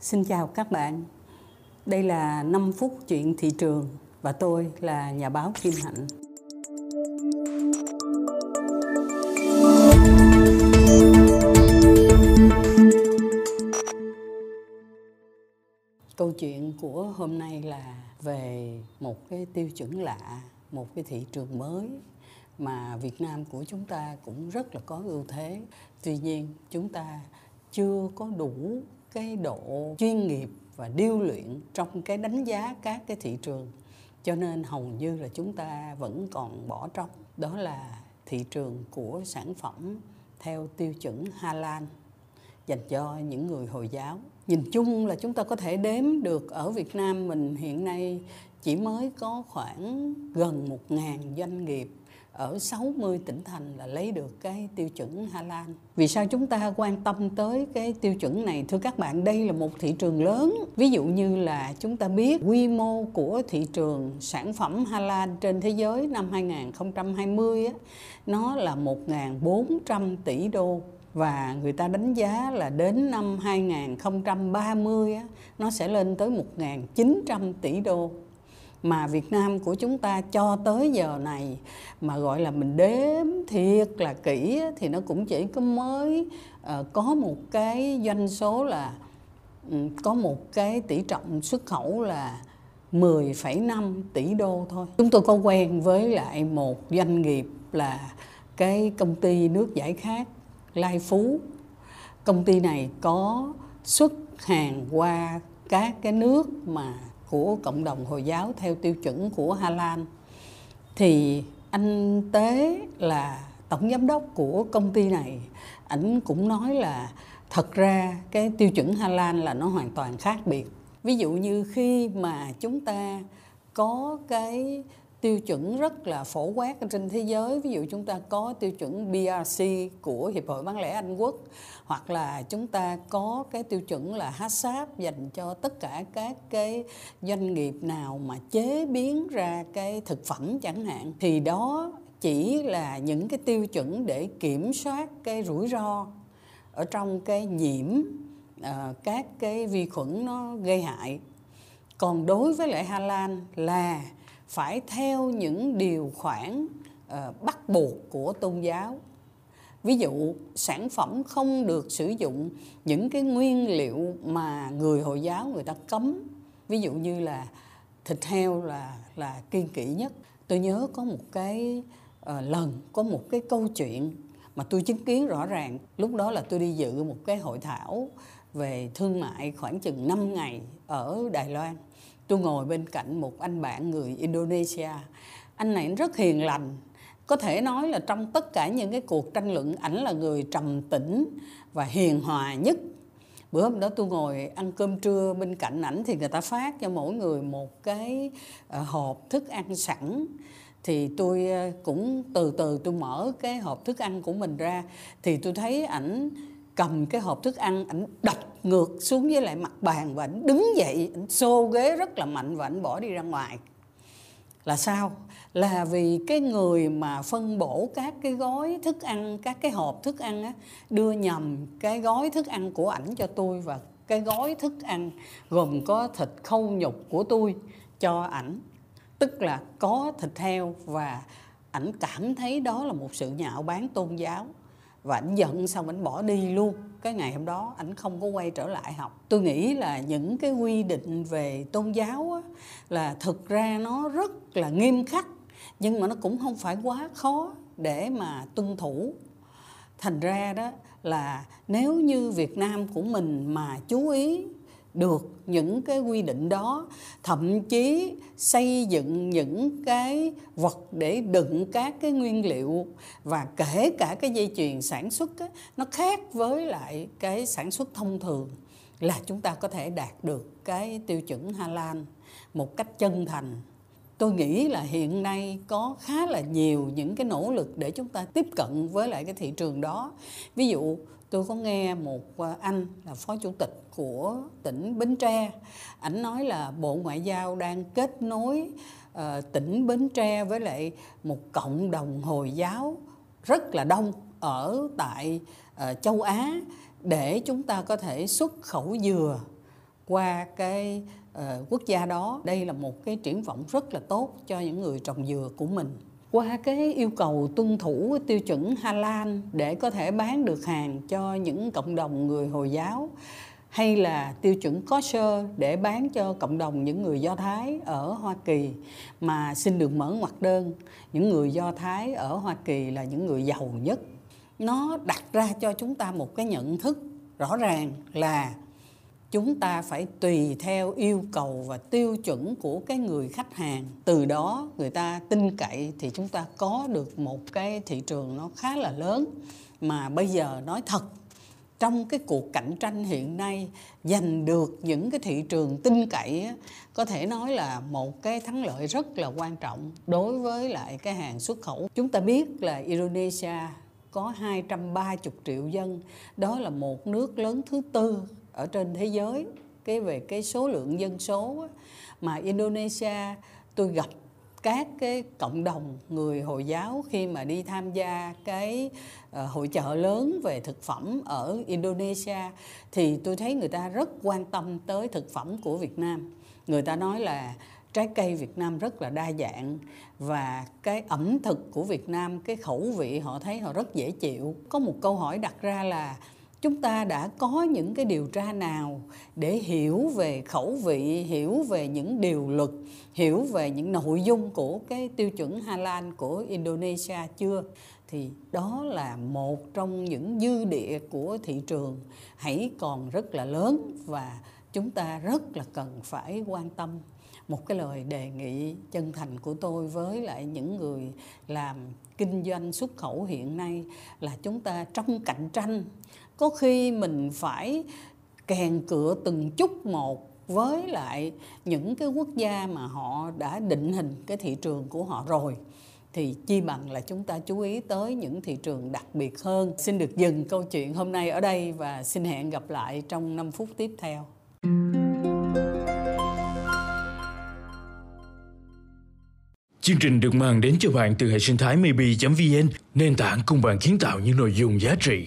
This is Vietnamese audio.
Xin chào các bạn. Đây là 5 phút chuyện thị trường và tôi là nhà báo Kim Hạnh. Câu chuyện của hôm nay là về một cái tiêu chuẩn lạ, một cái thị trường mới mà Việt Nam của chúng ta cũng rất là có ưu thế. Tuy nhiên chúng ta chưa có đủ cái độ chuyên nghiệp và điêu luyện trong cái đánh giá các cái thị trường cho nên hầu như là chúng ta vẫn còn bỏ trống đó là thị trường của sản phẩm theo tiêu chuẩn Hà Lan dành cho những người Hồi giáo. Nhìn chung là chúng ta có thể đếm được ở Việt Nam mình hiện nay chỉ mới có khoảng gần 1.000 doanh nghiệp ở 60 tỉnh thành là lấy được cái tiêu chuẩn Hà Lan. Vì sao chúng ta quan tâm tới cái tiêu chuẩn này? Thưa các bạn, đây là một thị trường lớn. Ví dụ như là chúng ta biết quy mô của thị trường sản phẩm Hà Lan trên thế giới năm 2020 á, nó là 1.400 tỷ đô và người ta đánh giá là đến năm 2030 á, nó sẽ lên tới 1.900 tỷ đô mà Việt Nam của chúng ta cho tới giờ này mà gọi là mình đếm thiệt là kỹ thì nó cũng chỉ có mới uh, có một cái doanh số là um, có một cái tỷ trọng xuất khẩu là 10,5 tỷ đô thôi. Chúng tôi có quen với lại một doanh nghiệp là cái công ty nước giải khát Lai Phú. Công ty này có xuất hàng qua các cái nước mà của cộng đồng Hồi giáo theo tiêu chuẩn của Hà Lan thì anh Tế là tổng giám đốc của công ty này. Ảnh cũng nói là thật ra cái tiêu chuẩn Hà Lan là nó hoàn toàn khác biệt. Ví dụ như khi mà chúng ta có cái tiêu chuẩn rất là phổ quát trên thế giới. Ví dụ chúng ta có tiêu chuẩn BRC của hiệp hội bán lẻ Anh Quốc hoặc là chúng ta có cái tiêu chuẩn là HACCP dành cho tất cả các cái doanh nghiệp nào mà chế biến ra cái thực phẩm chẳng hạn thì đó chỉ là những cái tiêu chuẩn để kiểm soát cái rủi ro ở trong cái nhiễm uh, các cái vi khuẩn nó gây hại. Còn đối với lại Hà Lan là phải theo những điều khoản uh, bắt buộc của tôn giáo. Ví dụ sản phẩm không được sử dụng những cái nguyên liệu mà người hồi giáo người ta cấm. Ví dụ như là thịt heo là là kiên kỵ nhất. Tôi nhớ có một cái uh, lần có một cái câu chuyện mà tôi chứng kiến rõ ràng. Lúc đó là tôi đi dự một cái hội thảo về thương mại khoảng chừng 5 ngày ở Đài Loan tôi ngồi bên cạnh một anh bạn người Indonesia. Anh này rất hiền lành. Có thể nói là trong tất cả những cái cuộc tranh luận, ảnh là người trầm tĩnh và hiền hòa nhất. Bữa hôm đó tôi ngồi ăn cơm trưa bên cạnh ảnh thì người ta phát cho mỗi người một cái ờ, hộp thức ăn sẵn. Thì tôi ờ, cũng từ từ tôi mở cái hộp thức ăn của mình ra thì tôi thấy ảnh cầm cái hộp thức ăn, ảnh đập ngược xuống với lại mặt bàn và ảnh đứng dậy, ảnh xô ghế rất là mạnh và ảnh bỏ đi ra ngoài. Là sao? Là vì cái người mà phân bổ các cái gói thức ăn, các cái hộp thức ăn á, đưa nhầm cái gói thức ăn của ảnh cho tôi và cái gói thức ăn gồm có thịt khâu nhục của tôi cho ảnh. Tức là có thịt heo và ảnh cảm thấy đó là một sự nhạo báng tôn giáo và ảnh giận xong ảnh bỏ đi luôn. Cái ngày hôm đó ảnh không có quay trở lại học. Tôi nghĩ là những cái quy định về tôn giáo á, là thực ra nó rất là nghiêm khắc nhưng mà nó cũng không phải quá khó để mà tuân thủ. Thành ra đó là nếu như việt nam của mình mà chú ý được những cái quy định đó thậm chí xây dựng những cái vật để đựng các cái nguyên liệu và kể cả cái dây chuyền sản xuất ấy, nó khác với lại cái sản xuất thông thường là chúng ta có thể đạt được cái tiêu chuẩn Hà Lan một cách chân thành tôi nghĩ là hiện nay có khá là nhiều những cái nỗ lực để chúng ta tiếp cận với lại cái thị trường đó. Ví dụ tôi có nghe một à, anh là phó chủ tịch của tỉnh Bến Tre. Ảnh nói là bộ ngoại giao đang kết nối uh, tỉnh Bến Tre với lại một cộng đồng hồi giáo rất là đông ở tại uh, châu Á để chúng ta có thể xuất khẩu dừa qua cái uh, quốc gia đó đây là một cái triển vọng rất là tốt cho những người trồng dừa của mình. Qua cái yêu cầu tuân thủ tiêu chuẩn Hà Lan để có thể bán được hàng cho những cộng đồng người Hồi giáo hay là tiêu chuẩn kosher để bán cho cộng đồng những người Do Thái ở Hoa Kỳ mà xin được mở ngoặc đơn những người Do Thái ở Hoa Kỳ là những người giàu nhất. Nó đặt ra cho chúng ta một cái nhận thức rõ ràng là chúng ta phải tùy theo yêu cầu và tiêu chuẩn của cái người khách hàng từ đó người ta tin cậy thì chúng ta có được một cái thị trường nó khá là lớn mà bây giờ nói thật trong cái cuộc cạnh tranh hiện nay giành được những cái thị trường tin cậy có thể nói là một cái thắng lợi rất là quan trọng đối với lại cái hàng xuất khẩu. Chúng ta biết là Indonesia có 230 triệu dân, đó là một nước lớn thứ tư ở trên thế giới cái về cái số lượng dân số mà Indonesia tôi gặp các cái cộng đồng người Hồi giáo khi mà đi tham gia cái uh, hội chợ lớn về thực phẩm ở Indonesia thì tôi thấy người ta rất quan tâm tới thực phẩm của Việt Nam. Người ta nói là trái cây Việt Nam rất là đa dạng và cái ẩm thực của Việt Nam cái khẩu vị họ thấy họ rất dễ chịu. Có một câu hỏi đặt ra là chúng ta đã có những cái điều tra nào để hiểu về khẩu vị, hiểu về những điều luật, hiểu về những nội dung của cái tiêu chuẩn halal của indonesia chưa? Thì đó là một trong những dư địa của thị trường hãy còn rất là lớn và chúng ta rất là cần phải quan tâm. Một cái lời đề nghị chân thành của tôi với lại những người làm kinh doanh xuất khẩu hiện nay là chúng ta trong cạnh tranh có khi mình phải kèn cựa từng chút một với lại những cái quốc gia mà họ đã định hình cái thị trường của họ rồi thì chi bằng là chúng ta chú ý tới những thị trường đặc biệt hơn. Xin được dừng câu chuyện hôm nay ở đây và xin hẹn gặp lại trong 5 phút tiếp theo. Chương trình được mang đến cho bạn từ hệ sinh thái maybe.vn, nền tảng cùng bạn kiến tạo những nội dung giá trị.